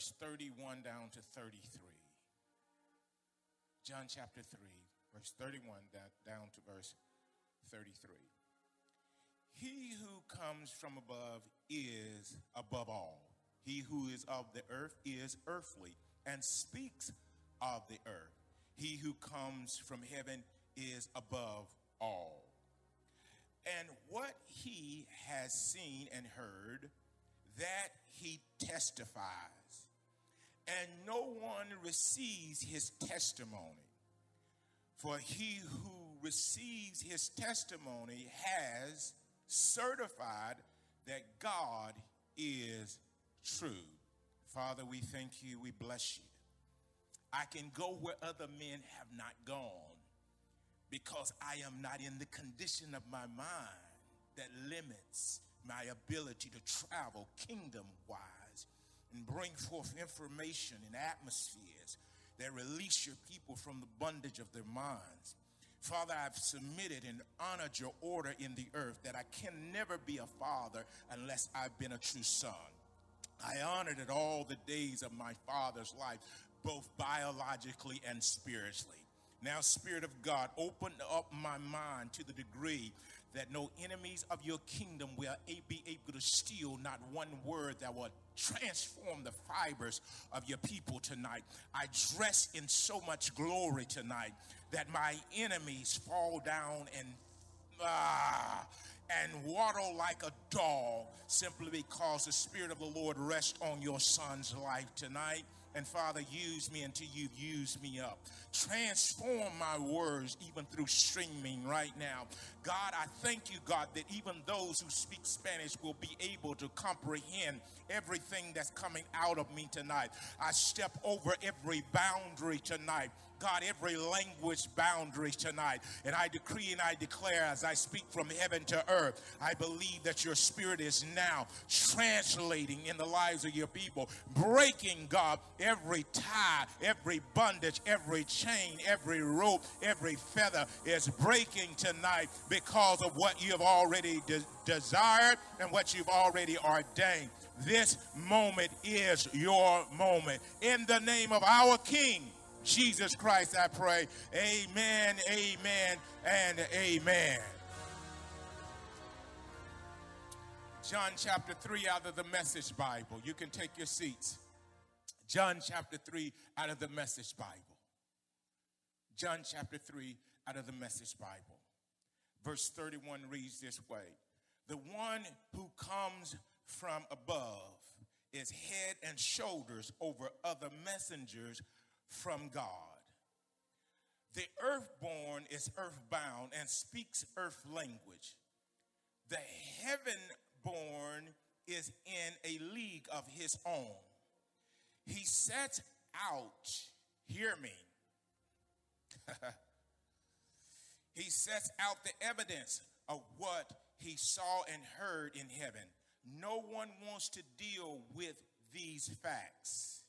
verse 31 down to 33. John chapter 3, verse 31 down to verse 33. He who comes from above is above all. He who is of the earth is earthly and speaks of the earth. He who comes from heaven is above all. And what he has seen and heard, that he testifies. And no one receives his testimony. For he who receives his testimony has certified that God is true. Father, we thank you, we bless you. I can go where other men have not gone because I am not in the condition of my mind that limits my ability to travel kingdom wise and bring forth information and atmospheres that release your people from the bondage of their minds. Father, I've submitted and honored your order in the earth that I can never be a father unless I've been a true son. I honored it all the days of my father's life, both biologically and spiritually. Now, Spirit of God, open up my mind to the degree that no enemies of your kingdom will be able to steal not one word that will transform the fibers of your people tonight. I dress in so much glory tonight that my enemies fall down and ah, and waddle like a dog simply because the Spirit of the Lord rests on your son's life tonight. And Father, use me until you've used me up. Transform my words even through streaming right now. God, I thank you, God, that even those who speak Spanish will be able to comprehend everything that's coming out of me tonight. I step over every boundary tonight. God, every language boundary tonight. And I decree and I declare as I speak from heaven to earth, I believe that your spirit is now translating in the lives of your people, breaking, God, every tie, every bondage, every chain, every rope, every feather is breaking tonight because of what you have already de- desired and what you've already ordained. This moment is your moment. In the name of our King, Jesus Christ, I pray. Amen, amen, and amen. John chapter 3 out of the Message Bible. You can take your seats. John chapter 3 out of the Message Bible. John chapter 3 out of the Message Bible. Verse 31 reads this way The one who comes from above is head and shoulders over other messengers from God. The earthborn is earthbound and speaks earth language. The heavenborn is in a league of his own. He sets out, hear me. he sets out the evidence of what he saw and heard in heaven. No one wants to deal with these facts.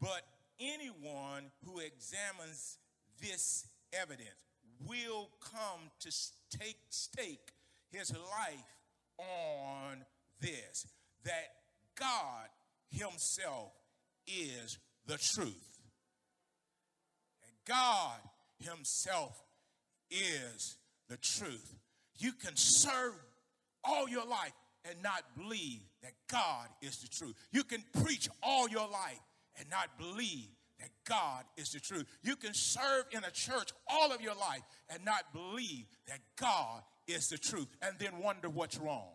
But anyone who examines this evidence will come to take stake his life on this that God Himself is the truth. And God Himself is the truth. You can serve all your life and not believe that God is the truth. You can preach all your life and not believe that God is the truth. You can serve in a church all of your life and not believe that God is the truth and then wonder what's wrong.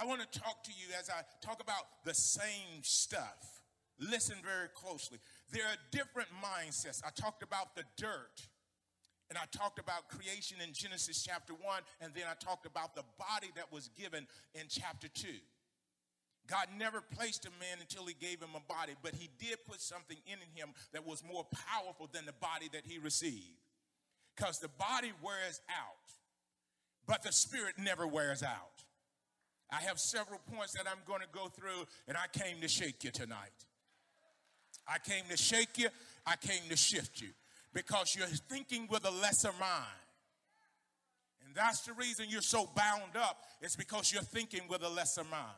I want to talk to you as I talk about the same stuff. Listen very closely. There are different mindsets. I talked about the dirt, and I talked about creation in Genesis chapter 1, and then I talked about the body that was given in chapter 2. God never placed a man until he gave him a body, but he did put something in him that was more powerful than the body that he received. Because the body wears out, but the spirit never wears out. I have several points that I'm going to go through, and I came to shake you tonight. I came to shake you, I came to shift you because you're thinking with a lesser mind. And that's the reason you're so bound up, it's because you're thinking with a lesser mind.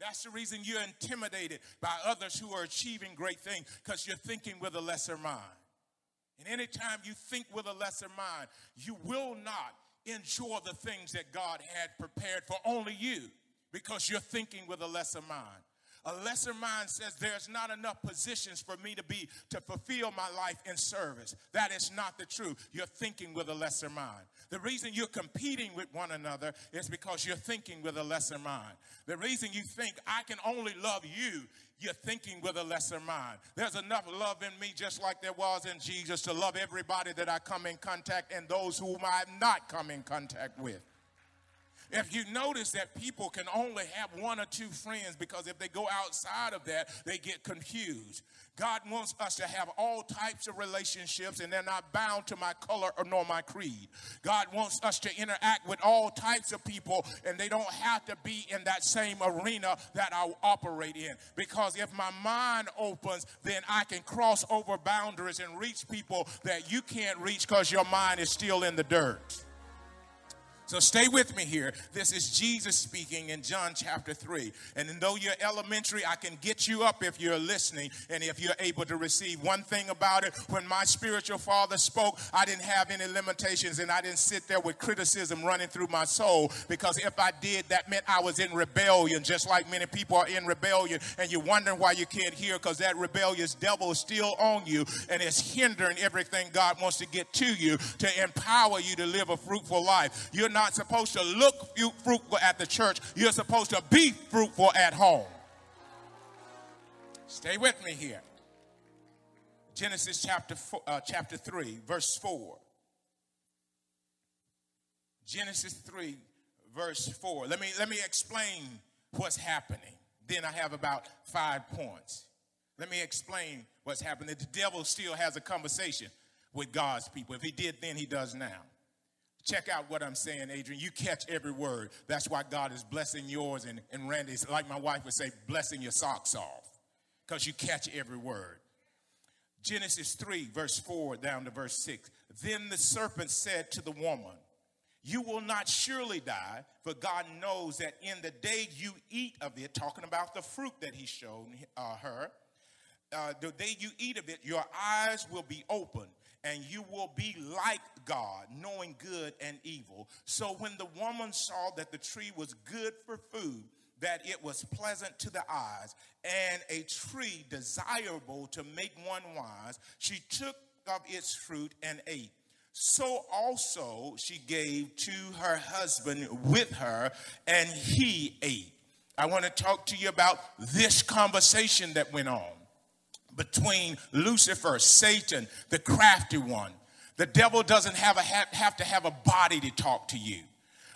That's the reason you're intimidated by others who are achieving great things because you're thinking with a lesser mind. And anytime you think with a lesser mind, you will not enjoy the things that God had prepared for only you because you're thinking with a lesser mind. A lesser mind says there's not enough positions for me to be to fulfill my life in service. That is not the truth. You're thinking with a lesser mind. The reason you're competing with one another is because you're thinking with a lesser mind. The reason you think I can only love you, you're thinking with a lesser mind. There's enough love in me, just like there was in Jesus, to love everybody that I come in contact and those whom I have not come in contact with. If you notice that people can only have one or two friends because if they go outside of that, they get confused. God wants us to have all types of relationships and they're not bound to my color or nor my creed. God wants us to interact with all types of people and they don't have to be in that same arena that I operate in. Because if my mind opens, then I can cross over boundaries and reach people that you can't reach because your mind is still in the dirt. So stay with me here. This is Jesus speaking in John chapter 3. And though you're elementary, I can get you up if you're listening and if you're able to receive. One thing about it, when my spiritual father spoke, I didn't have any limitations and I didn't sit there with criticism running through my soul because if I did, that meant I was in rebellion, just like many people are in rebellion. And you're wondering why you can't hear because that rebellious devil is still on you and it's hindering everything God wants to get to you to empower you to live a fruitful life. You're not not supposed to look fruitful at the church. You're supposed to be fruitful at home. Stay with me here. Genesis chapter four, uh, chapter 3, verse 4. Genesis 3, verse 4. Let me, let me explain what's happening. Then I have about five points. Let me explain what's happening. The devil still has a conversation with God's people. If he did then, he does now. Check out what I'm saying, Adrian. You catch every word. That's why God is blessing yours and, and Randy's, like my wife would say, blessing your socks off. Because you catch every word. Genesis 3, verse 4 down to verse 6. Then the serpent said to the woman, You will not surely die, for God knows that in the day you eat of it, talking about the fruit that he showed uh, her, uh, the day you eat of it, your eyes will be opened and you will be like God, knowing good and evil. So when the woman saw that the tree was good for food, that it was pleasant to the eyes, and a tree desirable to make one wise, she took of its fruit and ate. So also she gave to her husband with her, and he ate. I want to talk to you about this conversation that went on between Lucifer, Satan, the crafty one. The devil doesn't have, a, have to have a body to talk to you.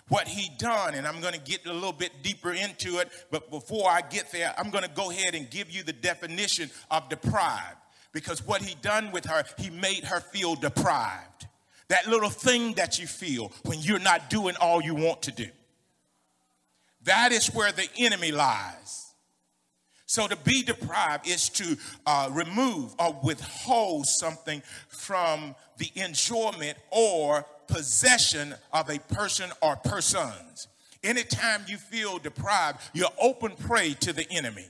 What he done, and I'm going to get a little bit deeper into it, but before I get there, I'm going to go ahead and give you the definition of deprived. Because what he done with her, he made her feel deprived. That little thing that you feel when you're not doing all you want to do. That is where the enemy lies. So to be deprived is to uh, remove or withhold something from the enjoyment or possession of a person or persons. Anytime you feel deprived, you're open prey to the enemy.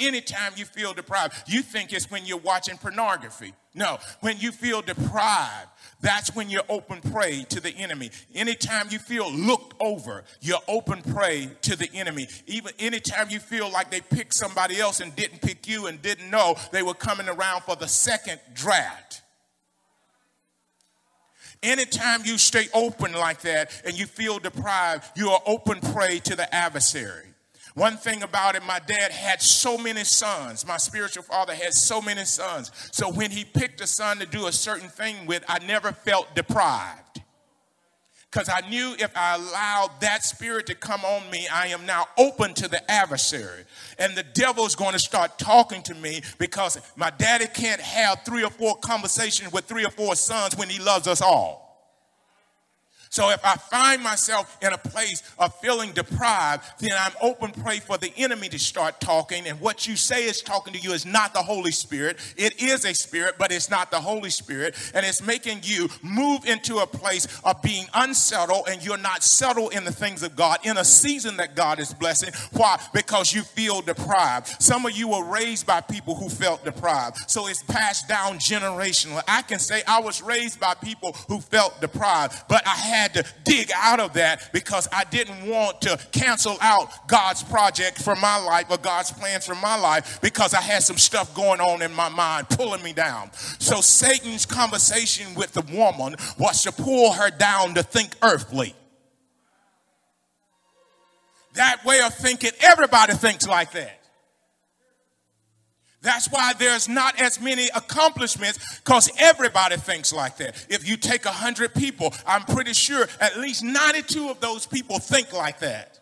Anytime you feel deprived, you think it's when you're watching pornography. No, when you feel deprived, that's when you're open prey to the enemy. Anytime you feel looked over, you're open prey to the enemy. Even anytime you feel like they picked somebody else and didn't pick you and didn't know they were coming around for the second draft. Anytime you stay open like that and you feel deprived, you are open prey to the adversary. One thing about it, my dad had so many sons. My spiritual father had so many sons. So when he picked a son to do a certain thing with, I never felt deprived. Because I knew if I allowed that spirit to come on me, I am now open to the adversary. And the devil's going to start talking to me because my daddy can't have three or four conversations with three or four sons when he loves us all. So if I find myself in a place of feeling deprived, then I'm open prey for the enemy to start talking. And what you say is talking to you is not the Holy Spirit. It is a spirit, but it's not the Holy Spirit. And it's making you move into a place of being unsettled and you're not settled in the things of God in a season that God is blessing. Why? Because you feel deprived. Some of you were raised by people who felt deprived. So it's passed down generationally. I can say I was raised by people who felt deprived, but I had had to dig out of that because I didn't want to cancel out God's project for my life or God's plans for my life because I had some stuff going on in my mind pulling me down. So Satan's conversation with the woman was to pull her down to think earthly. That way of thinking, everybody thinks like that. That's why there's not as many accomplishments because everybody thinks like that. If you take 100 people, I'm pretty sure at least 92 of those people think like that.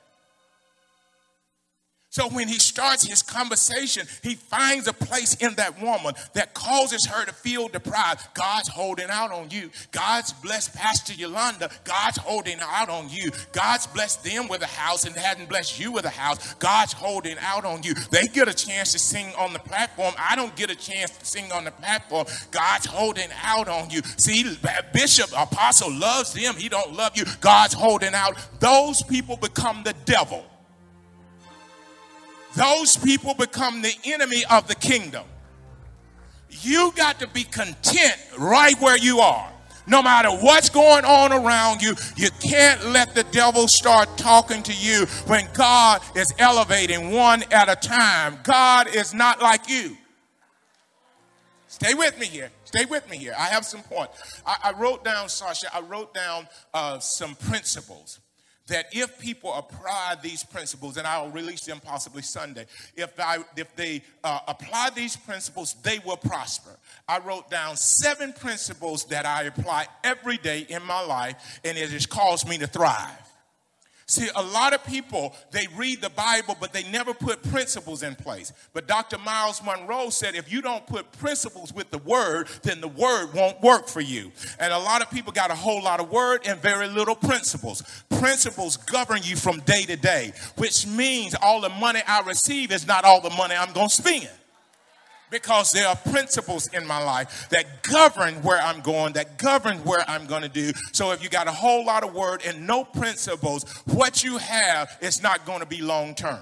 So when he starts his conversation, he finds a place in that woman that causes her to feel deprived. God's holding out on you. God's blessed Pastor Yolanda. God's holding out on you. God's blessed them with a house and hadn't blessed you with a house. God's holding out on you. They get a chance to sing on the platform. I don't get a chance to sing on the platform. God's holding out on you. See, Bishop, Apostle loves them. He don't love you. God's holding out. Those people become the devil those people become the enemy of the kingdom. You got to be content right where you are. No matter what's going on around you, you can't let the devil start talking to you when God is elevating one at a time. God is not like you. Stay with me here. Stay with me here. I have some points. I, I wrote down, Sasha, I wrote down uh, some principles that if people apply these principles, and I'll release them possibly Sunday, if, I, if they uh, apply these principles, they will prosper. I wrote down seven principles that I apply every day in my life, and it has caused me to thrive. See, a lot of people, they read the Bible, but they never put principles in place. But Dr. Myles Munroe said if you don't put principles with the word, then the word won't work for you. And a lot of people got a whole lot of word and very little principles. Principles govern you from day to day, which means all the money I receive is not all the money I'm going to spend because there are principles in my life that govern where I'm going, that govern where I'm going to do. So if you got a whole lot of word and no principles, what you have is not going to be long term.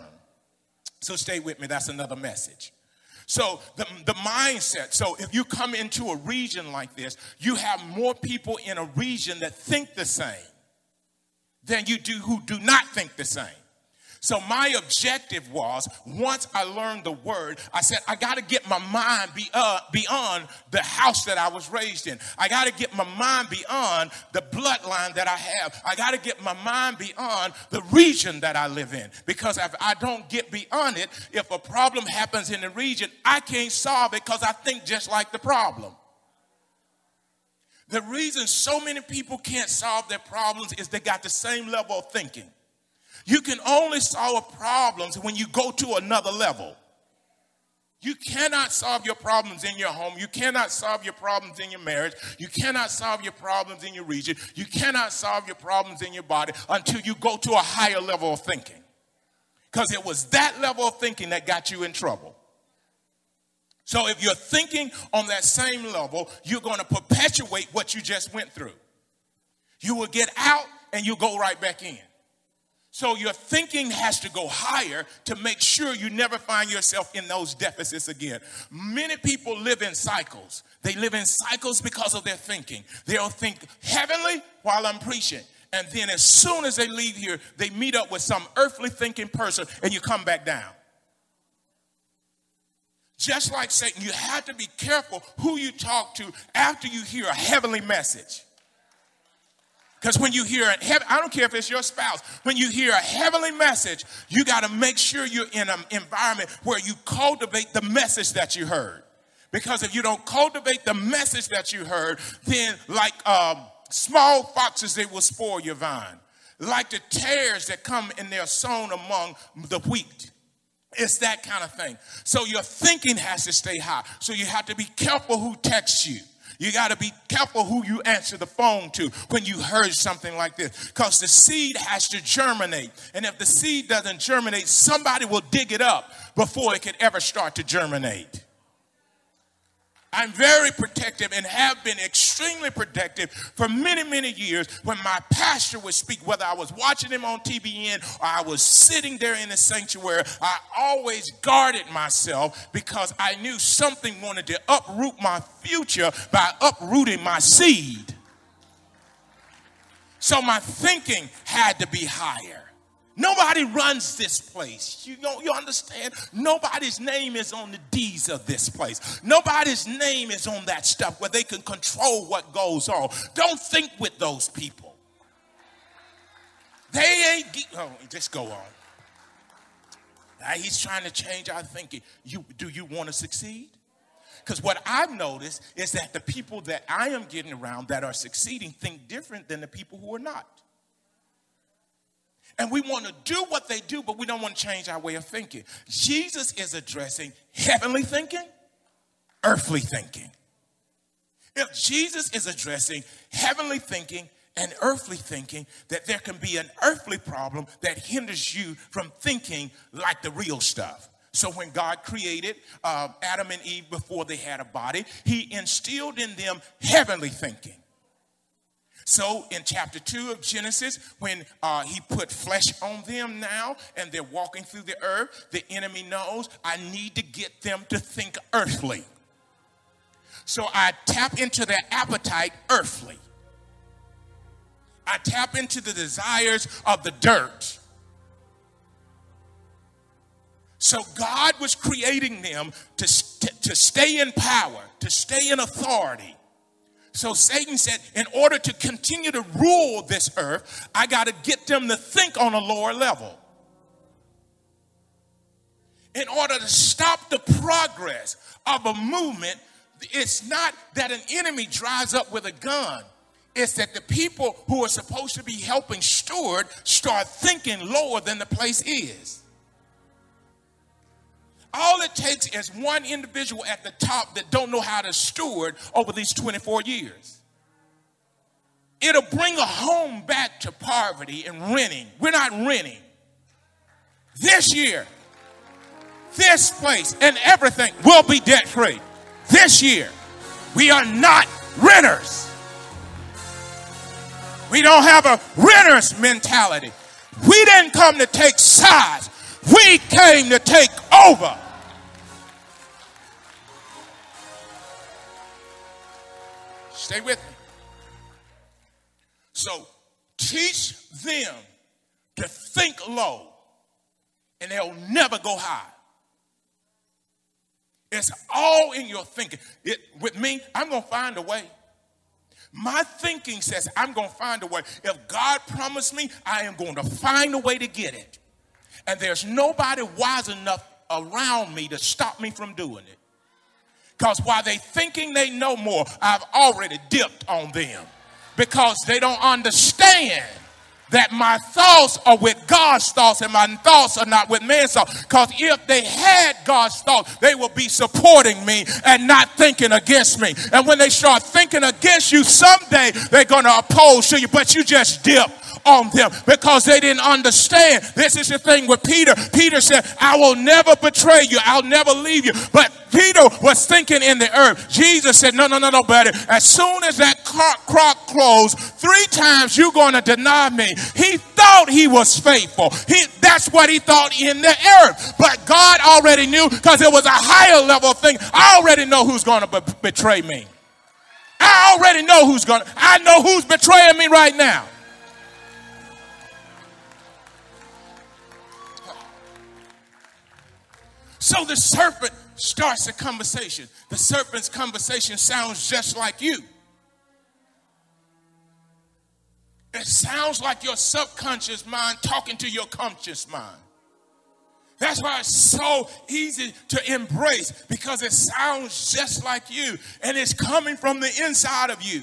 So stay with me. That's another message. So the, the mindset, so if you come into a region like this, you have more people in a region that think the same than you do who do not think the same. So my objective was once I learned the word, I said, I got to get my mind be, uh, beyond the house that I was raised in. I got to get my mind beyond the bloodline that I have. I got to get my mind beyond the region that I live in. Because if I don't get beyond it, if a problem happens in the region, I can't solve it because I think just like the problem. The reason so many people can't solve their problems is they got the same level of thinking. You can only solve problems when you go to another level. You cannot solve your problems in your home. You cannot solve your problems in your marriage. You cannot solve your problems in your region. You cannot solve your problems in your body until you go to a higher level of thinking. Because it was that level of thinking that got you in trouble. So if you're thinking on that same level, you're going to perpetuate what you just went through. You will get out and you go right back in. So your thinking has to go higher to make sure you never find yourself in those deficits again. Many people live in cycles. They live in cycles because of their thinking. They'll think heavenly while I'm preaching. And then as soon as they leave here, they meet up with some earthly thinking person and you come back down. Just like Satan, you have to be careful who you talk to after you hear a heavenly message. Because when you hear a heaven, I don't care if it's your spouse, when you hear a heavenly message, you got to make sure you're in an environment where you cultivate the message that you heard. Because if you don't cultivate the message that you heard, then like um, small foxes, they will spoil your vine. Like the tares that come and they're sown among the wheat. It's that kind of thing. So your thinking has to stay high. So you have to be careful who texts you. You got to be careful who you answer the phone to when you heard something like this because the seed has to germinate. And if the seed doesn't germinate, somebody will dig it up before it can ever start to germinate. I'm very protective and have been extremely protective for many, many years when my pastor would speak, whether I was watching him on TBN or I was sitting there in the sanctuary. I always guarded myself because I knew something wanted to uproot my future by uprooting my seed. So my thinking had to be higher. Nobody runs this place. You know, you understand? Nobody's name is on the deeds of this place. Nobody's name is on that stuff where they can control what goes on. Don't think with those people. They ain't. Oh, just go on. Now, he's trying to change our thinking. You, do you want to succeed? Because what I've noticed is that the people that I am getting around that are succeeding think different than the people who are not. And we want to do what they do, but we don't want to change our way of thinking. Jesus is addressing heavenly thinking, earthly thinking. If Jesus is addressing heavenly thinking and earthly thinking, that there can be an earthly problem that hinders you from thinking like the real stuff. So when God created uh, Adam and Eve before they had a body, he instilled in them heavenly thinking. So in chapter 2 of Genesis, when uh, he put flesh on them now and they're walking through the earth, the enemy knows I need to get them to think earthly. So I tap into their appetite earthly. I tap into the desires of the dirt. So God was creating them to, to stay in power, to stay in authority. So Satan said, in order to continue to rule this earth, I got to get them to think on a lower level. In order to stop the progress of a movement, it's not that an enemy drives up with a gun. It's that the people who are supposed to be helping steward start thinking lower than the place is. All it takes is one individual at the top that don't know how to steward over these 24 years. It'll bring a home back to poverty and renting. We're not renting. This year, this place and everything will be debt free. This year, we are not renters. We don't have a renter's mentality. We didn't come to take sides. We came to take over. Stay with me. So teach them to think low and they'll never go high. It's all in your thinking. It, with me, I'm going to find a way. My thinking says I'm going to find a way. If God promised me, I am going to find a way to get it. And there's nobody wise enough around me to stop me from doing it. Because while they thinking they know more, I've already dipped on them. Because they don't understand that my thoughts are with God's thoughts and my thoughts are not with man's thoughts. Because if they had God's thoughts, they would be supporting me and not thinking against me. And when they start thinking against you, someday they're going to oppose to you, but you just dip on them because they didn't understand. This is the thing with Peter. Peter said, I will never betray you. I'll never leave you. But Peter was thinking in the earth. Jesus said, No, no, no, no, buddy. As soon as that crock closed, three times you're going to deny me. He thought he was faithful. He, that's what he thought in the earth. But God already knew because it was a higher level thing. I already know who's going to be- betray me. I already know who's going to, I know who's betraying me right now. So the serpent starts a conversation. The serpent's conversation sounds just like you. It sounds like your subconscious mind talking to your conscious mind. That's why it's so easy to embrace because it sounds just like you and it's coming from the inside of you.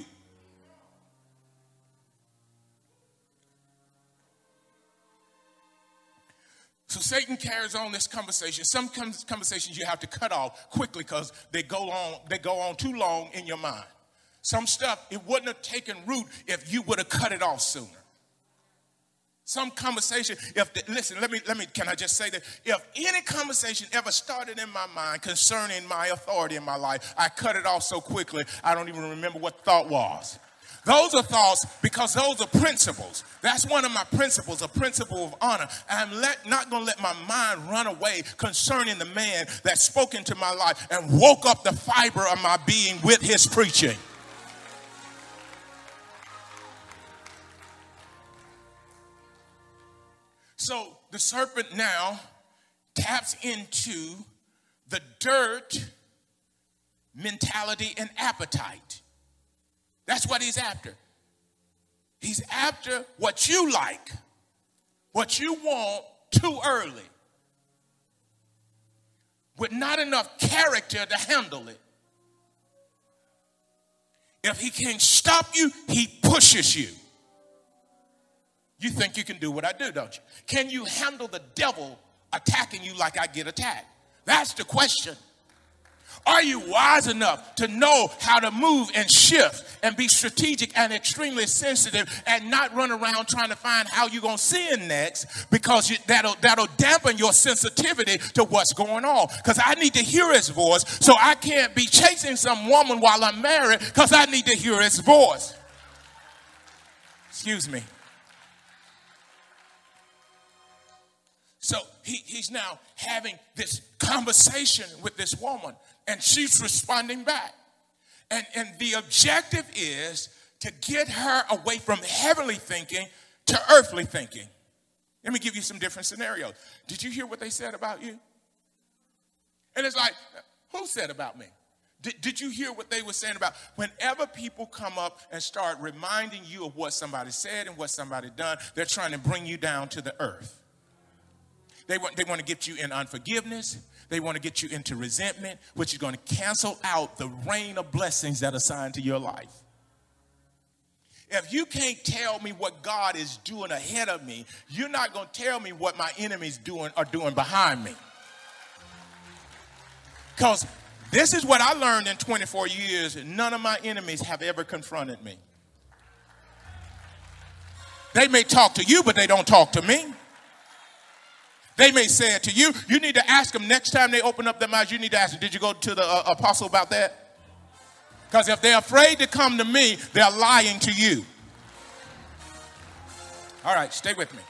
So Satan carries on this conversation. Some conversations you have to cut off quickly because they go on, they go on too long in your mind. Some stuff, it wouldn't have taken root if you would have cut it off sooner. Some conversation, if the, listen, let me, let me, can I just say that? If any conversation ever started in my mind concerning my authority in my life, I cut it off so quickly, I don't even remember what thought was. Those are thoughts because those are principles. That's one of my principles, a principle of honor. I'm let, not going to let my mind run away concerning the man that spoke into my life and woke up the fiber of my being with his preaching. So the serpent now taps into the dirt mentality and appetite. That's what he's after. He's after what you like, what you want too early, with not enough character to handle it. If he can't stop you, he pushes you. You think you can do what I do, don't you? Can you handle the devil attacking you like I get attacked? That's the question. Are you wise enough to know how to move and shift and be strategic and extremely sensitive and not run around trying to find how you're going to sin next because you, that'll, that'll dampen your sensitivity to what's going on? Because I need to hear his voice, so I can't be chasing some woman while I'm married because I need to hear his voice. Excuse me. So he, he's now having this conversation with this woman, and she's responding back. And, and the objective is to get her away from heavenly thinking to earthly thinking. Let me give you some different scenarios. Did you hear what they said about you? And it's like, who said about me? Did, did you hear what they were saying about whenever people come up and start reminding you of what somebody said and what somebody done, they're trying to bring you down to the earth. They want, they want to get you in unforgiveness. They want to get you into resentment, which is going to cancel out the rain of blessings that are assigned to your life. If you can't tell me what God is doing ahead of me, you're not going to tell me what my enemies doing are doing behind me. Because this is what I learned in 24 years. None of my enemies have ever confronted me. They may talk to you, but they don't talk to me. They may say it to you. You need to ask them next time they open up their mouths. You need to ask them, Did you go to the uh, apostle about that? Because if they're afraid to come to me, they're lying to you. All right, stay with me.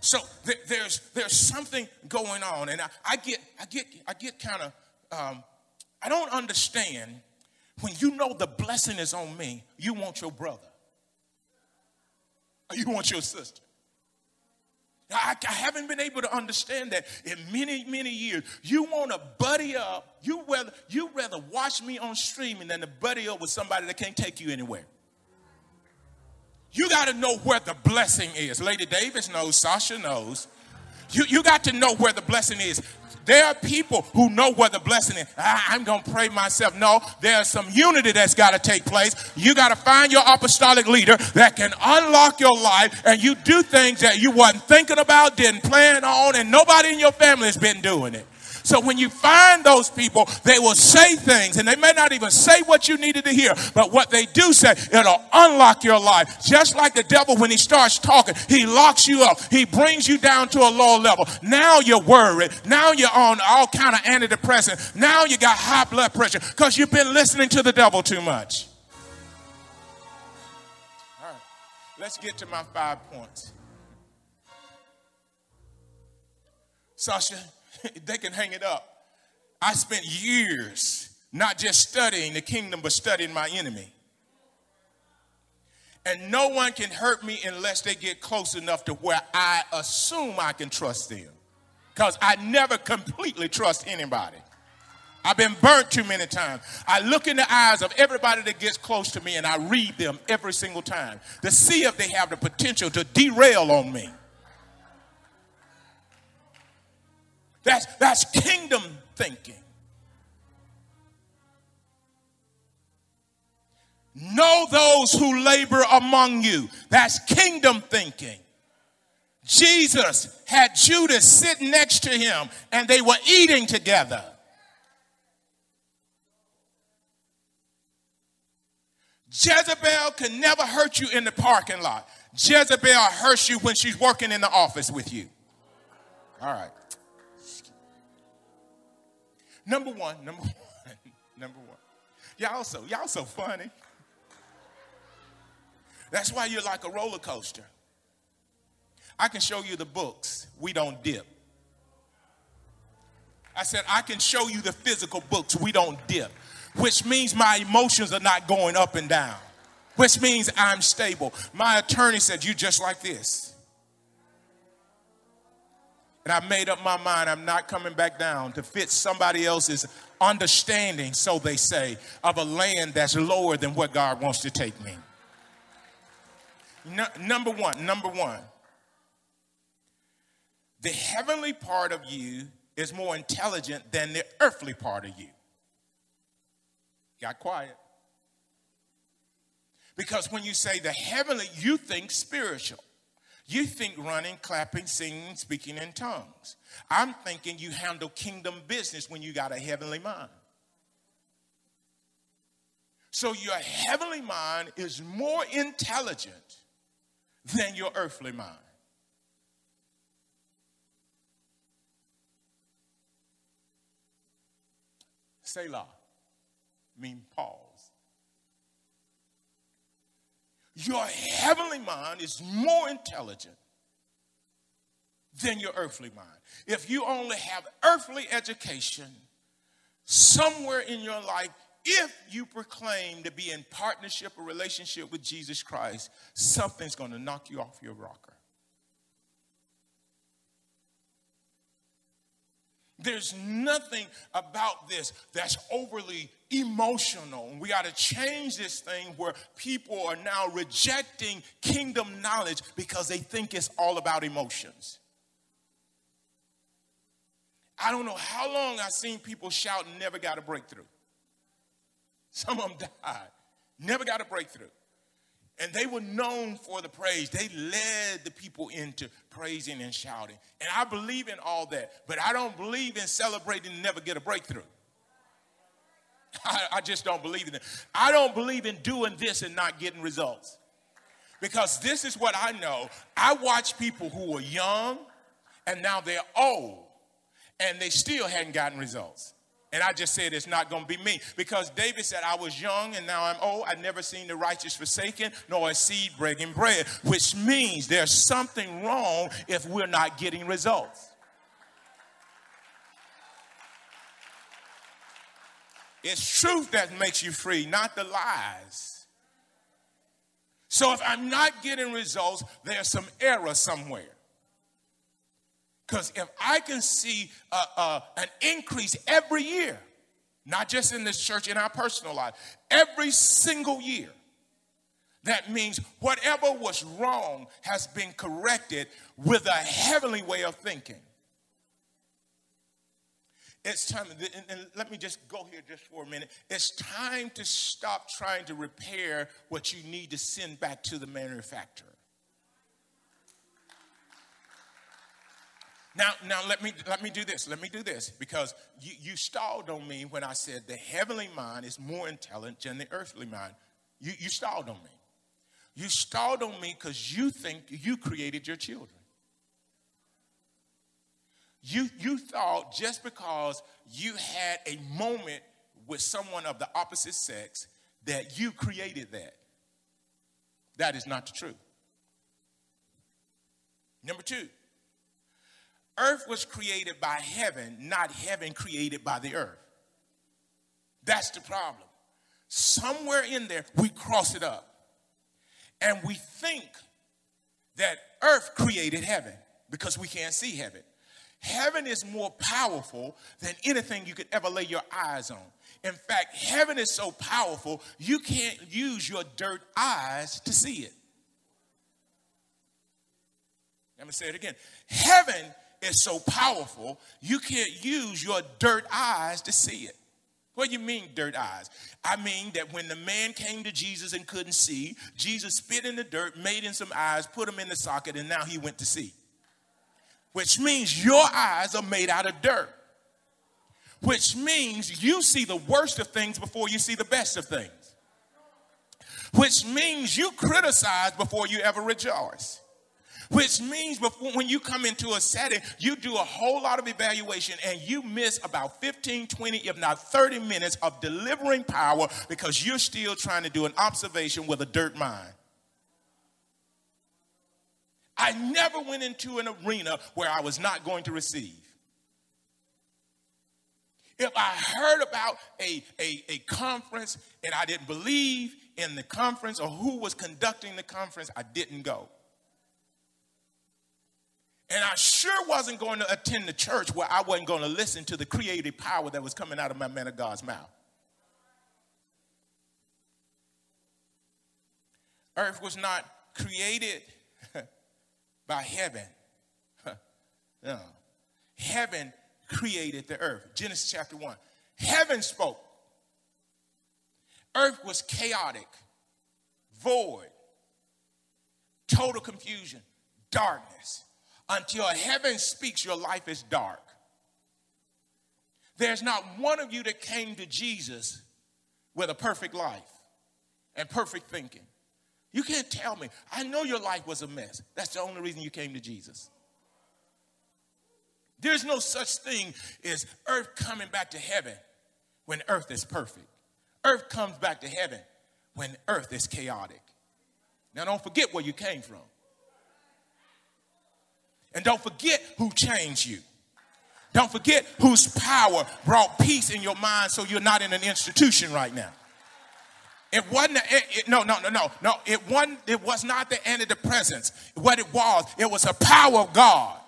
So th- there's there's something going on, and I, I get I get I get kind of um, I don't understand when you know the blessing is on me. You want your brother, you want your sister. I, I, haven't been able to understand that in many, many years. You want to buddy up. You rather you rather watch me on streaming than to buddy up with somebody that can't take you anywhere. You got to know where the blessing is. Lady Davis knows, Sasha knows. You, you got to know where the blessing is. There are people who know where the blessing is. I, am going to pray myself. No, there's some unity that's got to take place. You got to find your apostolic leader that can unlock your life and you do things that you wasn't thinking about, didn't plan on, and nobody in your family has been doing it. So when you find those people, they will say things and they may not even say what you needed to hear, but what they do say, it'll unlock your life. Just like the devil, when he starts talking, he locks you up. He brings you down to a low level. Now you're worried. Now you're on all kind of antidepressant. Now you got high blood pressure because you've been listening to the devil too much. All right, let's get to my five points. Sasha, they can hang it up. I spent years not just studying the kingdom, but studying my enemy. And no one can hurt me unless they get close enough to where I assume I can trust them. Because I never completely trust anybody. I've been burnt too many times. I look in the eyes of everybody that gets close to me and I read them every single time to see if they have the potential to derail on me. That's, that's kingdom thinking. Know those who labor among you. That's kingdom thinking. Jesus had Judas sitting next to him and they were eating together. Jezebel can never hurt you in the parking lot. Jezebel hurts you when she's working in the office with you. All right. Number one, number one, number one. Y'all so y'all so funny. That's why you're like a roller coaster. I can show you the books. We don't dip. I said, I can show you the physical books. We don't dip, which means my emotions are not going up and down, which means I'm stable. My attorney said, You just like this. And I made up my mind, I'm not coming back down to fit somebody else's understanding, so they say, of a land that's lower than what God wants to take me. No, number one, number one, the heavenly part of you is more intelligent than the earthly part of you. Got quiet. Because when you say the heavenly, you think spiritual. You think running, clapping, singing, speaking in tongues. I'm thinking you handle kingdom business when you got a heavenly mind. So your heavenly mind is more intelligent than your earthly mind. Selah mean pause. Your heavenly mind is more intelligent than your earthly mind. If you only have earthly education somewhere in your life, if you proclaim to be in partnership or relationship with Jesus Christ, something's going to knock you off your rocker. There's nothing about this that's overly emotional. We got to change this thing where people are now rejecting kingdom knowledge because they think it's all about emotions. I don't know how long I've seen people shout and never got a breakthrough. Some of them died, never got a breakthrough. And they were known for the praise. They led the people into praising and shouting. And I believe in all that, but I don't believe in celebrating and never get a breakthrough. I, I just don't believe in it. I don't believe in doing this and not getting results. Because this is what I know. I watch people who were young and now they're old and they still hadn't gotten results. And I just said it's not going to be me because David said, I was young and now I'm old. I've never seen the righteous forsaken nor a seed breaking bread, which means there's something wrong if we're not getting results. It's truth that makes you free, not the lies. So if I'm not getting results, there's some error somewhere. Because if I can see uh, uh, an increase every year, not just in this church, in our personal life, every single year, that means whatever was wrong has been corrected with a heavenly way of thinking. It's time, and let me just go here just for a minute. It's time to stop trying to repair what you need to send back to the manufacturer. Now, now let me let me do this. Let me do this because you, you stalled on me when I said the heavenly mind is more intelligent than the earthly mind. You, you stalled on me. You stalled on me because you think you created your children. You, you thought just because you had a moment with someone of the opposite sex that you created that. That is not the truth. Number two, earth was created by heaven, not heaven created by the earth. That's the problem. Somewhere in there, we cross it up. And we think that earth created heaven because we can't see heaven. Heaven is more powerful than anything you could ever lay your eyes on. In fact, heaven is so powerful, you can't use your dirt eyes to see it. Let me say it again. Heaven is so powerful, you can't use your dirt eyes to see it. What do you mean, dirt eyes? I mean that when the man came to Jesus and couldn't see, Jesus spit in the dirt, made him some eyes, put them in the socket, and now he went to see which means your eyes are made out of dirt, which means you see the worst of things before you see the best of things. which means you criticize before you ever rejoice. Which means before, when you come into a setting, you do a whole lot of evaluation and you miss about 15, 20, if not 30 minutes of delivering power because you're still trying to do an observation with a dirt mind. I never went into an arena where I was not going to receive. If I heard about a, a, a conference and I didn't believe in the conference or who was conducting the conference, I didn't go. And I sure wasn't going to attend the church where I wasn't going to listen to the creative power that was coming out of my man of God's mouth. Earth was not created by heaven. no. Heaven created the earth. Genesis chapter 1. Heaven spoke. Earth was chaotic, void, total confusion, darkness. Until heaven speaks, your life is dark. There's not one of you that came to Jesus with a perfect life and perfect thinking. You can't tell me. I know your life was a mess. That's the only reason you came to Jesus. There's no such thing as earth coming back to heaven when earth is perfect. Earth comes back to heaven when earth is chaotic. Now, don't forget where you came from. And don't forget who changed you. Don't forget whose power brought peace in your mind so you're not in an institution right now. It wasn't, it, it, no, no, no, no, no. It wasn't, it was not the antidepressants. What it was, it was the power of God.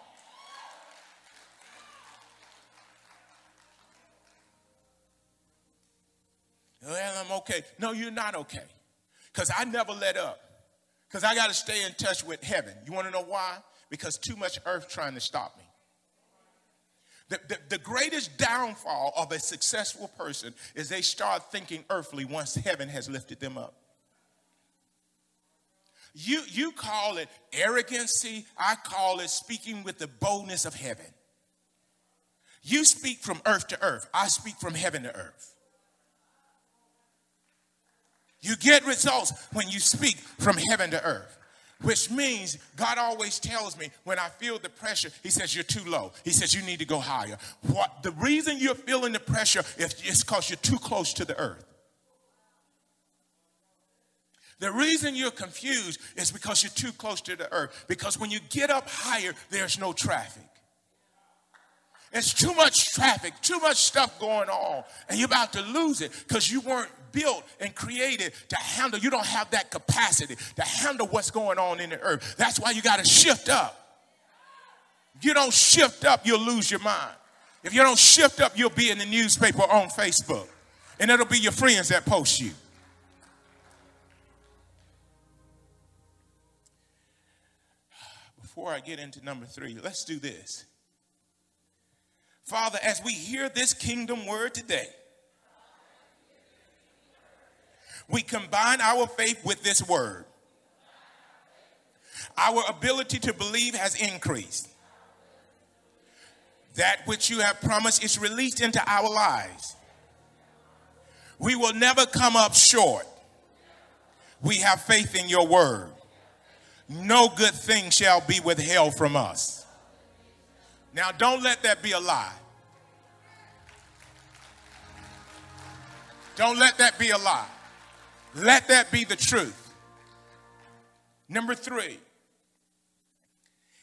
Well, I'm okay. No, you're not okay. Because I never let up. Because I got to stay in touch with heaven. You want to know why? because too much earth trying to stop me. The, the, the, greatest downfall of a successful person is they start thinking earthly once heaven has lifted them up. You, you call it arrogancy, I call it speaking with the boldness of heaven. You speak from earth to earth, I speak from heaven to earth. You get results when you speak from heaven to earth which means God always tells me when I feel the pressure, He says, You're too low. He says, You need to go higher. What the reason you're feeling the pressure is because you're too close to the earth. The reason you're confused is because you're too close to the earth. Because when you get up higher, there's no traffic. It's too much traffic, too much stuff going on, and you're about to lose it because you weren't built and created to handle, you don't have that capacity to handle what's going on in the earth. That's why you got to shift up. You don't shift up, you'll lose your mind. If you don't shift up, you'll be in the newspaper on Facebook, and it'll be your friends that post you. Before I get into number three, let's do this. Father, as we hear this kingdom word today, we combine our faith with this word. Our ability to believe has increased. That which you have promised is released into our lives. We will never come up short. We have faith in your word. No good thing shall be withheld from us. Now, don't let that be a lie. Don't let that be a lie. Let that be the truth. Number three,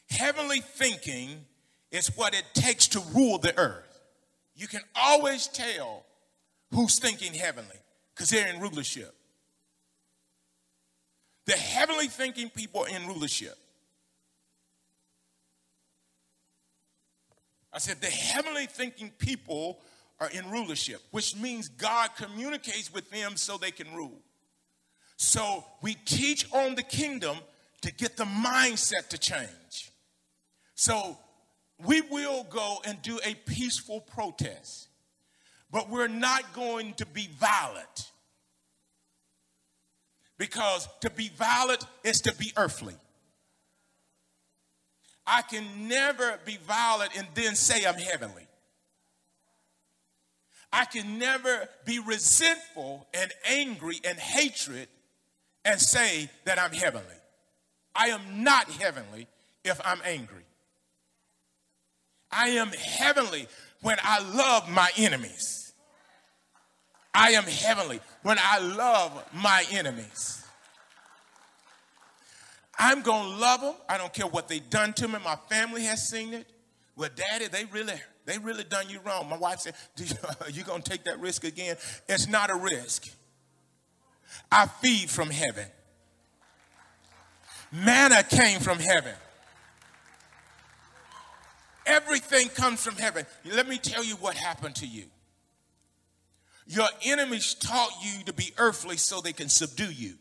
heavenly thinking is what it takes to rule the earth. You can always tell who's thinking heavenly because they're in rulership. The heavenly thinking people are in rulership. I said, the heavenly thinking people are in rulership, which means God communicates with them so they can rule. So we teach on the kingdom to get the mindset to change. So we will go and do a peaceful protest, but we're not going to be violent. Because to be violent is to be earthly. I can never be violent and then say I'm heavenly. I can never be resentful and angry and hatred and say that I'm heavenly. I am not heavenly if I'm angry. I am heavenly when I love my enemies. I am heavenly when I love my enemies. I'm going to love them. I don't care what they done to me. My family has seen it. Well, daddy, they really, they really done you wrong. My wife said, you, are you going to take that risk again? It's not a risk. I feed from heaven. Manna came from heaven. Everything comes from heaven. Let me tell you what happened to you. Your enemies taught you to be earthly so they can subdue you.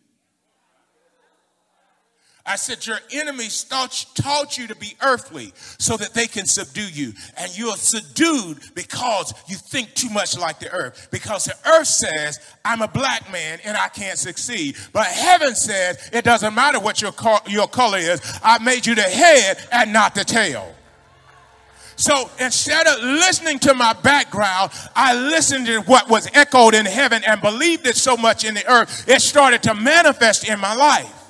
I said, Your enemies taught, taught you to be earthly so that they can subdue you. And you're subdued because you think too much like the earth. Because the earth says, I'm a black man and I can't succeed. But heaven says, it doesn't matter what your, your color is, I made you the head and not the tail. So instead of listening to my background, I listened to what was echoed in heaven and believed it so much in the earth, it started to manifest in my life.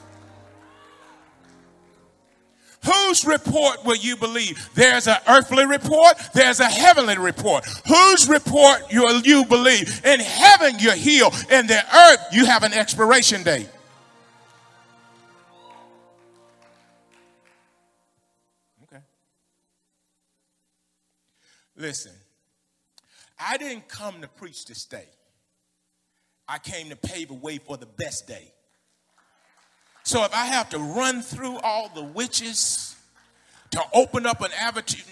Whose report will you believe? There's an earthly report, there's a heavenly report. Whose report will you believe? In heaven, you're healed. In the earth, you have an expiration date. Okay. Listen, I didn't come to preach to stay. I came to pave a way for the best day. So if I have to run through all the witches to open up an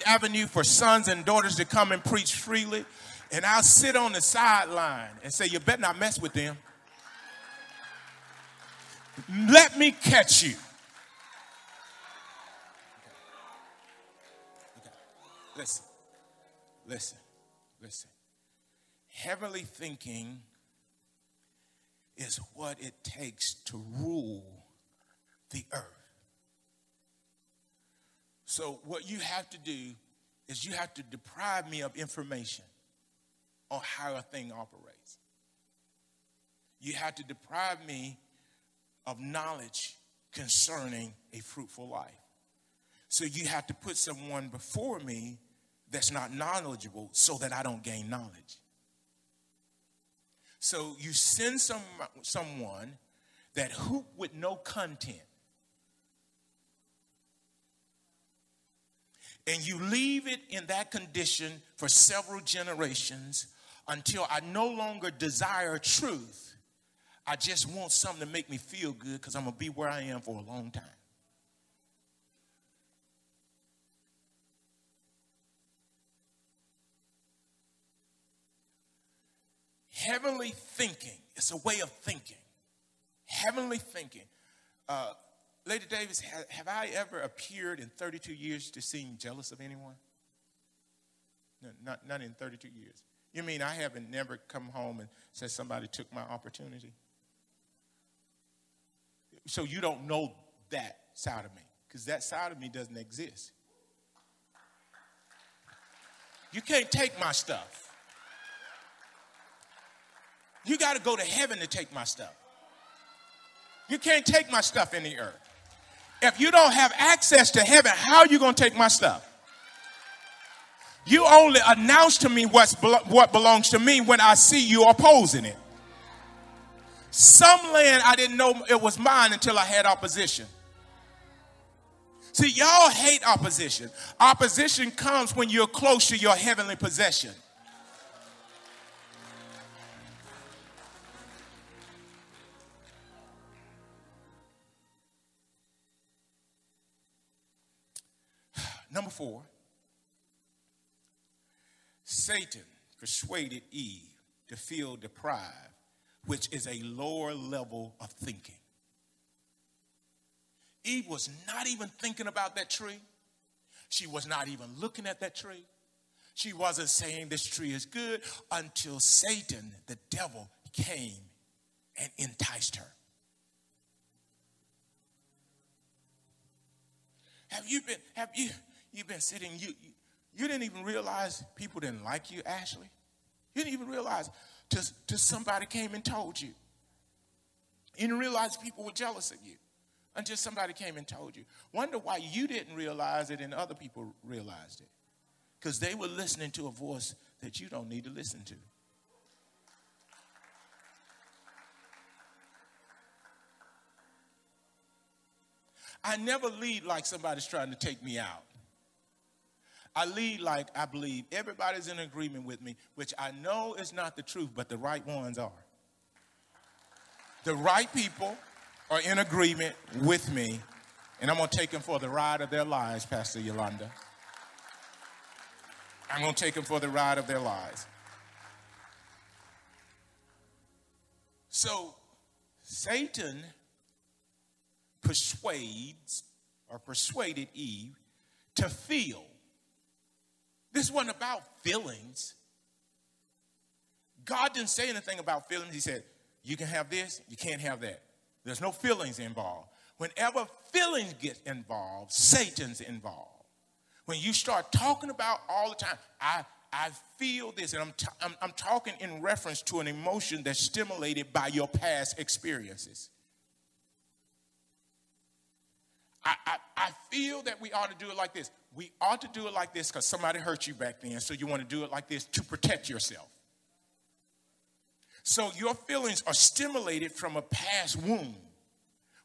avenue for sons and daughters to come and preach freely, and I'll sit on the sideline and say, You better not mess with them. Let me catch you. Listen, listen, listen. Heavenly thinking is what it takes to rule the earth. So, what you have to do is you have to deprive me of information on how a thing operates. You have to deprive me of knowledge concerning a fruitful life. So, you have to put someone before me that's not knowledgeable so that I don't gain knowledge. So, you send some, someone that hoop with no content and you leave it in that condition for several generations until I no longer desire truth. I just want something to make me feel good because I'm going to be where I am for a long time. Heavenly thinking, it's a way of thinking. Heavenly thinking. Uh, Lady Davis, have, have I ever appeared in 32 years to seem jealous of anyone? No, not, not in 32 years. You mean I haven't never come home and said somebody took my opportunity? So you don't know that side of me, because that side of me doesn't exist. You can't take my stuff. You got to go to heaven to take my stuff. You can't take my stuff in the earth. If you don't have access to heaven, how are you going to take my stuff? You only announce to me what's what belongs to me when I see you opposing it. Some land I didn't know it was mine until I had opposition. See, y'all hate opposition. Opposition comes when you're close to your heavenly possession. Number four, Satan persuaded Eve to feel deprived, which is a lower level of thinking. Eve was not even thinking about that tree. She was not even looking at that tree. She wasn't saying this tree is good until Satan, the devil, came and enticed her. Have you been, have you, You've been sitting, you, you didn't even realize people didn't like you, Ashley. You didn't even realize till somebody came and told you. You didn't realize people were jealous of you until somebody came and told you. Wonder why you didn't realize it and other people realized it. Because they were listening to a voice that you don't need to listen to. I never lead like somebody's trying to take me out. I lead like I believe everybody's in agreement with me, which I know is not the truth, but the right ones are. The right people are in agreement with me, and I'm going to take them for the ride of their lives, Pastor Yolanda. I'm going to take them for the ride of their lives. So, Satan persuades or persuaded Eve to feel. This wasn't about feelings. God didn't say anything about feelings. He said, You can have this, you can't have that. There's no feelings involved. Whenever feelings get involved, Satan's involved. When you start talking about all the time, I, I feel this, and I'm, t- I'm, I'm talking in reference to an emotion that's stimulated by your past experiences. I, I, I, feel that we ought to do it like this. We ought to do it like this because somebody hurt you back then, so you want to do it like this to protect yourself. So your feelings are stimulated from a past wound,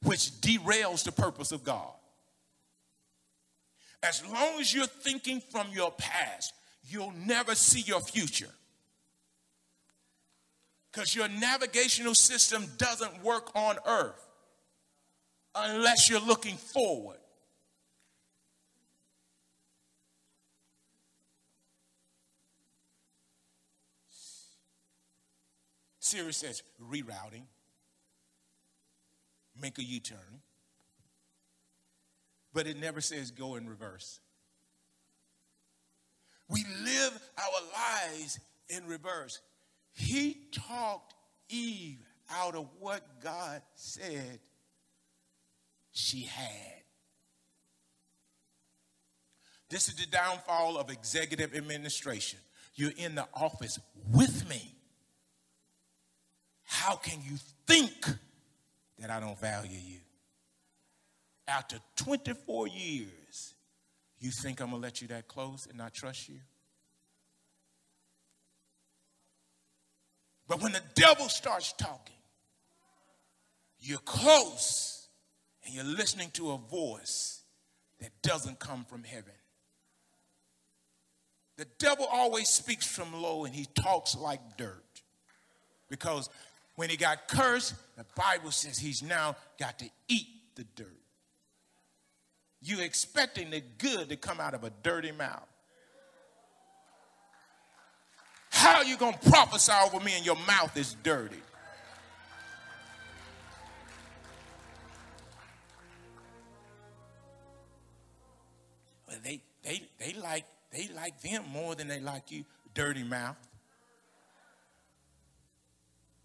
which derails the purpose of God. As long as you're thinking from your past, you'll never see your future. Because your navigational system doesn't work on earth unless you're looking forward. Siri says rerouting, make a U turn, but it never says go in reverse. We live our lives in reverse. He talked Eve out of what God said she had. This is the downfall of executive administration. You're in the office with me. How can you think that I don't value you? After 24 years, you think I'm going to let you that close and not trust you? But when the devil starts talking, you're close and you're listening to a voice that doesn't come from heaven. The devil always speaks from low and he talks like dirt. Because when he got cursed, the Bible says he's now got to eat the dirt. You expecting the good to come out of a dirty mouth. How are you going to prophesy over me and your mouth is dirty? they, they, they, like, they like them more than they like you. Dirty mouth.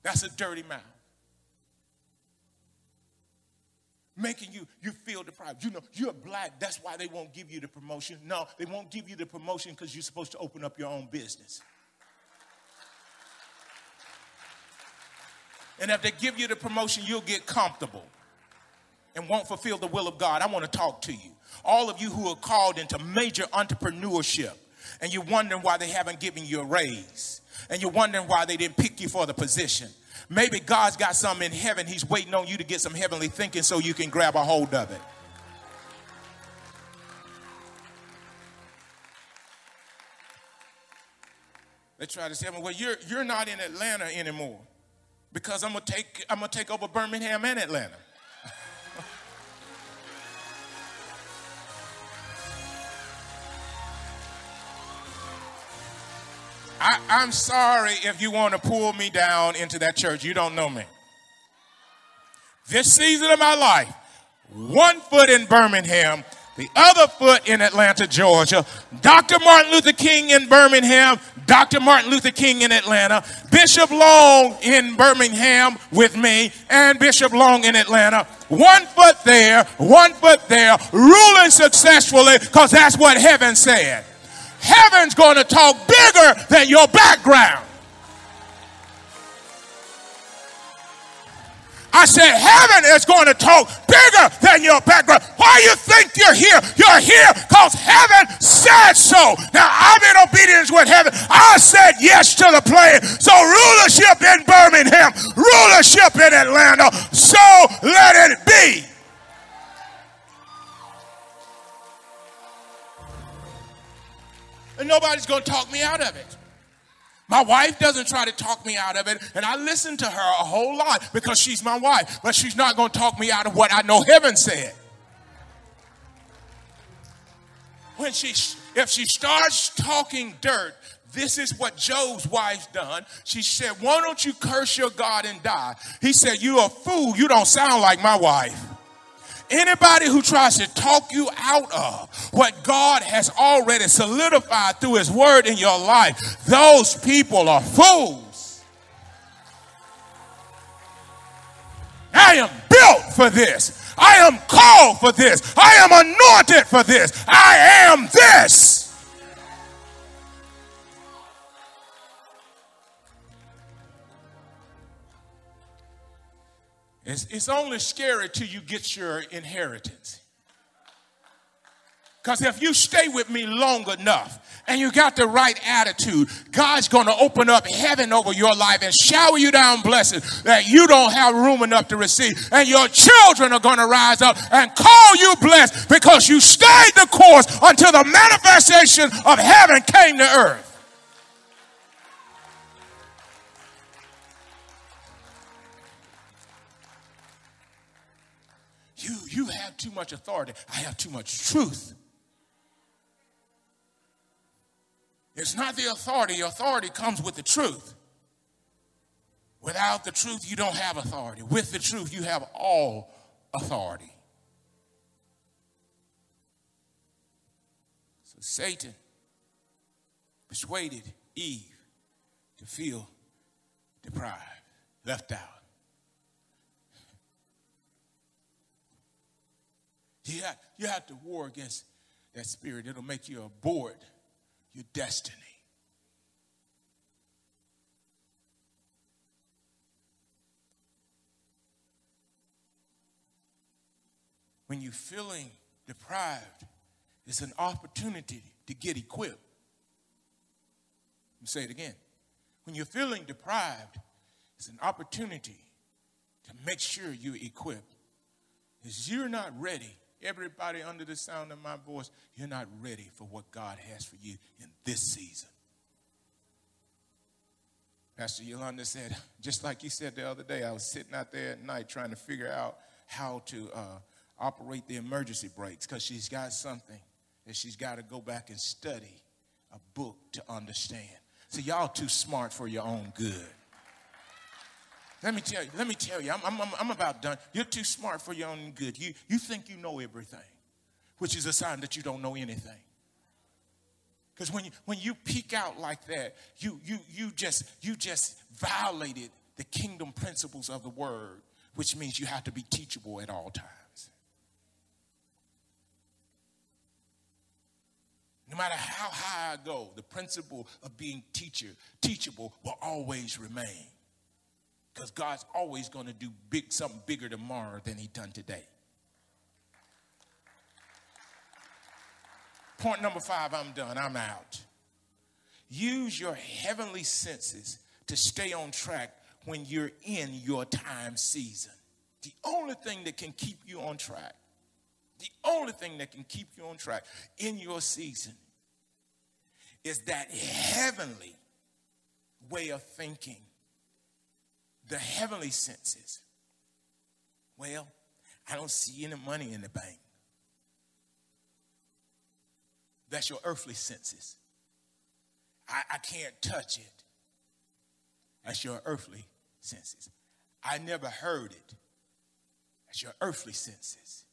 That's a dirty mouth. Making you you feel deprived. You know, you're black. That's why they won't give you the promotion. No, they won't give you the promotion because you're supposed to open up your own business. And if they give you the promotion, you'll get comfortable and won't fulfill the will of God. I want to talk to you. All of you who are called into major entrepreneurship and you're wondering why they haven't given you a raise and you're wondering why they didn't pick you for the position. Maybe God's got something in heaven. He's waiting on you to get some heavenly thinking so you can grab a hold of it. They try to say, well, you're, you're not in Atlanta anymore because I'm going to take, I'm to take over Birmingham and Atlanta. I, I'm sorry if you want to pull me down into that church. You don't know me. This season of my life, one foot in Birmingham, the other foot in Atlanta, Georgia. Dr. Martin Luther King in Birmingham, Dr. Martin Luther King in Atlanta, Bishop Long in Birmingham with me, and Bishop Long in Atlanta. One foot there, one foot there, ruling successfully because that's what heaven said heaven's going to talk bigger than your background. I said, heaven is going to talk bigger than your background. Why you think you're here? You're here because heaven said so. Now, I'm in obedience with heaven. I said yes to the plan. So, rulership in Birmingham, rulership in Atlanta. So, let it be. And nobody's going to talk me out of it. My wife doesn't try to talk me out of it, and I listen to her a whole lot because she's my wife, but she's not going to talk me out of what I know heaven said. When she, if she starts talking dirt, this is what Job's wife's done. She said, Why don't you curse your God and die? He said, You're a fool. You don't sound like my wife. Anybody who tries to talk you out of what God has already solidified through His Word in your life, those people are fools. I am built for this. I am called for this. I am anointed for this. I am this. It's, it's only scary till you get your inheritance. Because if you stay with me long enough and you got the right attitude, God's going to open up heaven over your life and shower you down blessings that you don't have room enough to receive. And your children are going to rise up and call you blessed because you stayed the course until the manifestation of heaven came to earth. You, have too much authority. I have too much truth. It's not the authority. Authority comes with the truth. Without the truth, you don't have authority. With the truth, you have all authority. So Satan persuaded Eve to feel deprived, left out. You have, you have to war against that spirit. It'll make you abort your destiny. When you're feeling deprived, it's an opportunity to get equipped. Let me say it again. When you're feeling deprived, it's an opportunity to make sure you're equipped. Because you're not ready everybody under the sound of my voice, you're not ready for what God has for you in this season. Pastor Yolanda said, just like you said the other day, I was sitting out there at night trying to figure out how to uh, operate the emergency brakes because she's got something that she's got to go back and study a book to understand. So, y'all too smart for your own good. Let me tell you, let me tell you, I'm, I'm, I'm about done. You're too smart for your own good. You, you think you know everything, which is a sign that you don't know anything. Because when you, when you peek out like that, you, you, you, just, you just violated the kingdom principles of the word, which means you have to be teachable at all times. No matter how high I go, the principle of being teacher, teachable will always remain. Because God's always going to do big something bigger tomorrow than he done today. Point number five, I'm done. I'm out. Use your heavenly senses to stay on track when you're in your time season. The only thing that can keep you on track, the only thing that can keep you on track in your season is that heavenly way of thinking the heavenly senses. Well, I don't see any money in the bank. That's your earthly senses. I, I can't touch it. That's your earthly senses. I never heard it. That's your earthly senses.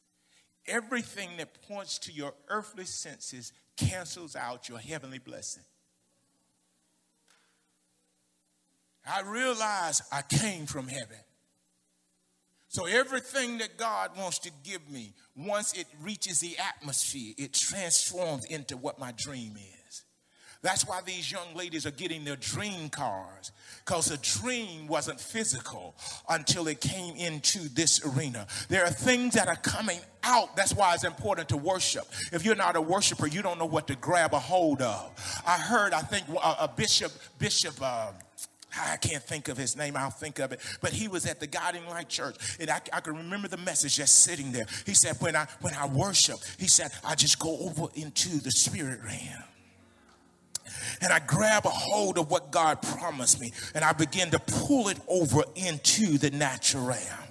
Everything that points to your earthly senses cancels out your heavenly blessing. I realize I came from heaven. So everything that God wants to give me, once it reaches the atmosphere, it transforms into what my dream is. That's why these young ladies are getting their dream cars, because the dream wasn't physical until it came into this arena. There are things that are coming out. That's why it's important to worship. If you're not a worshiper, you don't know what to grab a hold of. I heard, I think, a, a bishop, Bishop. Uh, I can't think of his name. I'll think of it. But he was at the Guiding Light Church, and I, I, can remember the message just sitting there. He said, "When I when I worship, he said I just go over into the spirit realm." and I grab a hold of what God promised me and I begin to pull it over into the natural realm.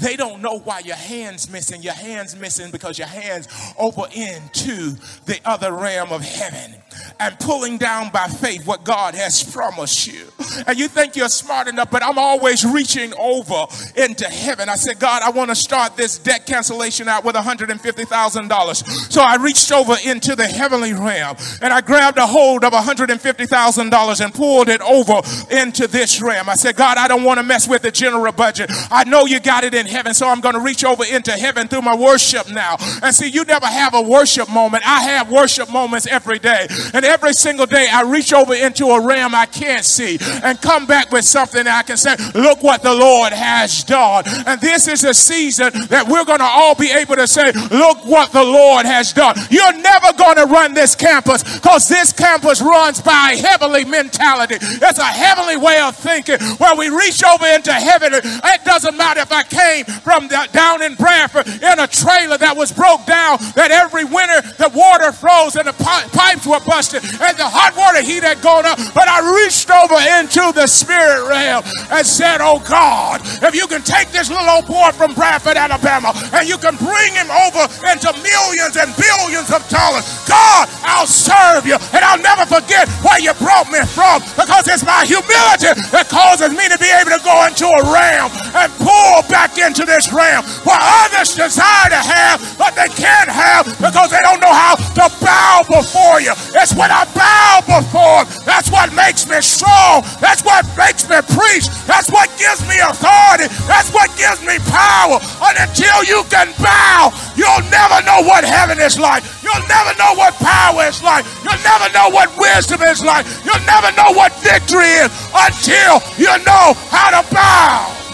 They don't know why your hand's missing. Your hand's missing because your hand's over into the other realm of heaven and pulling down by faith what God has promised you. And you think you're smart enough, but I'm always reaching over into heaven. I said, God, I want to start this debt cancellation out with $150,000. So I reached over into the heavenly realm and I grabbed a hold of $150,000 and pulled it over into this realm. I said, God, I don't want to mess with the general budget. I know you got it in heaven, so I'm going to reach over into heaven through my worship now. And see, you never have a worship moment. I have worship moments every day. And every single day I reach over into a realm I can't see and come back with something I can say, look what the Lord has done. And this is a season that we're going to all be able to say, look what the Lord has done. You're never going to run this campus because this campus runs by heavenly mentality. It's a heavenly way of thinking where we reach over into heaven. It doesn't matter if I came from the, down in Bradford in a trailer that was broke down, that every winter the water froze and the pipes were busted and the hot water heat had gone up. But I reached over into the spirit realm and said, Oh God, if you can take this little old boy from Bradford, Alabama, and you can bring him over into millions and billions of dollars, God, I'll serve you and I'll never forget where you brought me from because it's my humility that causes me to be able to go into a realm and pull back into this realm where others desire to have, but they can't have because they don't know how to bow before you. It's when I bow before. That's what makes me strong. That's what makes me preach. That's what gives me authority. That's what gives me power. And until you can bow, you'll never know what heaven is like. You'll never know what power is like. You'll never know what wisdom is like. You'll never know what victory is until you know how to bow.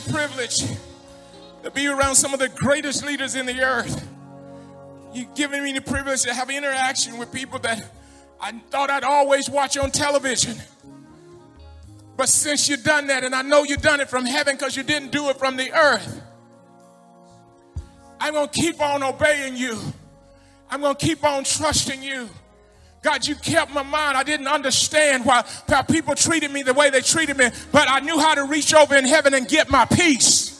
Privilege to be around some of the greatest leaders in the earth. You've given me the privilege to have interaction with people that I thought I'd always watch on television. But since you've done that, and I know you've done it from heaven because you didn't do it from the earth, I'm going to keep on obeying you. I'm going to keep on trusting you. God, you kept my mind. I didn't understand why, people treated me the way they treated me, but I knew how to reach over in heaven and get my peace.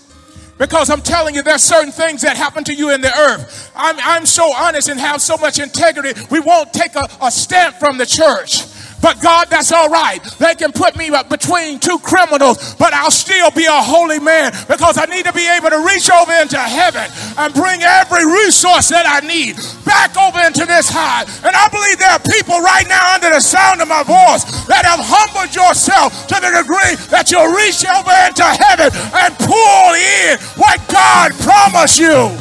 Because I'm telling you, there's certain things that happen to you in the earth. I'm, I'm so honest and have so much integrity. We won't take a, a stamp from the church. But God, that's all right. They can put me between two criminals, but I'll still be a holy man because I need to be able to reach over into heaven and bring every resource that I need back over into this high. And I believe there are people right now under the sound of my voice that have humbled yourself to the degree that you'll reach over into heaven and pull in what God promised you.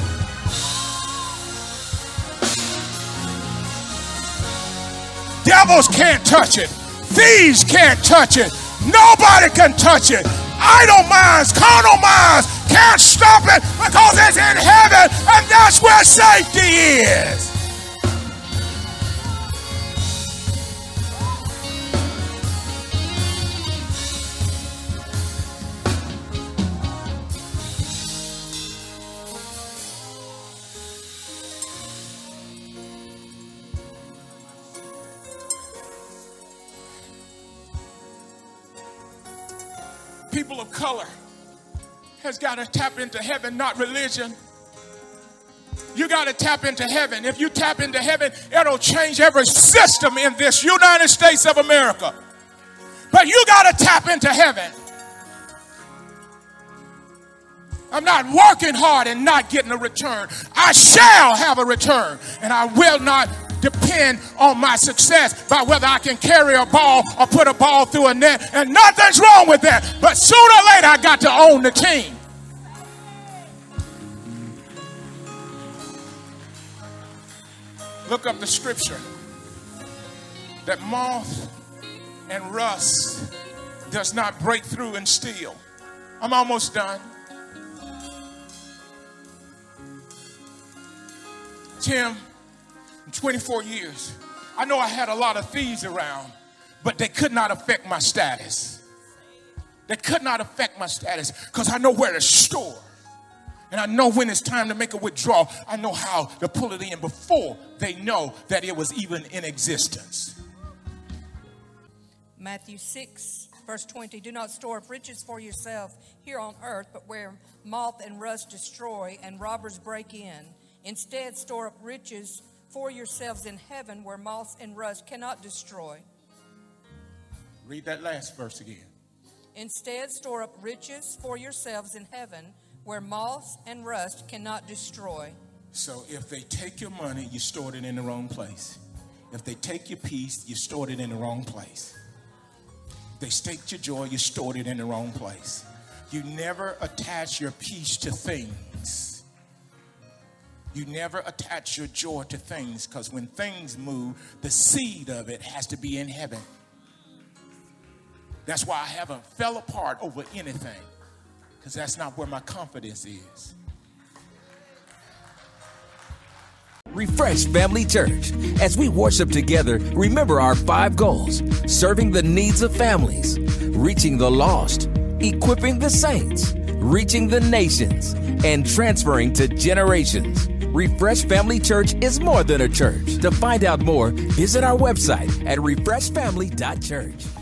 Devils can't touch it. Thieves can't touch it. Nobody can touch it. Idle minds, carnal minds can't stop it because it's in heaven and that's where safety is. People of color has got to tap into heaven, not religion. You got to tap into heaven. If you tap into heaven, it'll change every system in this United States of America. But you got to tap into heaven. I'm not working hard and not getting a return. I shall have a return, and I will not depend on my success by whether I can carry a ball or put a ball through a net. And nothing's wrong with that. But sooner or later, I got to own the team. Look up the scripture that moth and rust does not break through and steal. I'm almost done. Tim, 24 years, I know I had a lot of thieves around, but they could not affect my status. They could not affect my status because I know where to store. And I know when it's time to make a withdrawal, I know how to pull it in before they know that it was even in existence. Matthew 6, verse 20 Do not store up riches for yourself here on earth, but where moth and rust destroy and robbers break in. Instead, store up riches for yourselves in heaven where moth and rust cannot destroy. Read that last verse again. Instead, store up riches for yourselves in heaven where moth and rust cannot destroy. So if they take your money, you stored it in the wrong place. If they take your peace, you stored it in the wrong place. If they staked your joy, you stored it in the wrong place. You never attach your peace to things. You never attach your joy to things because when things move, the seed of it has to be in heaven. That's why I haven't fell apart over anything because that's not where my confidence is. Refresh Family Church. As we worship together, remember our five goals serving the needs of families, reaching the lost, equipping the saints, reaching the nations, and transferring to generations. Refresh Family Church is more than a church. To find out more, visit our website at refreshfamily.church.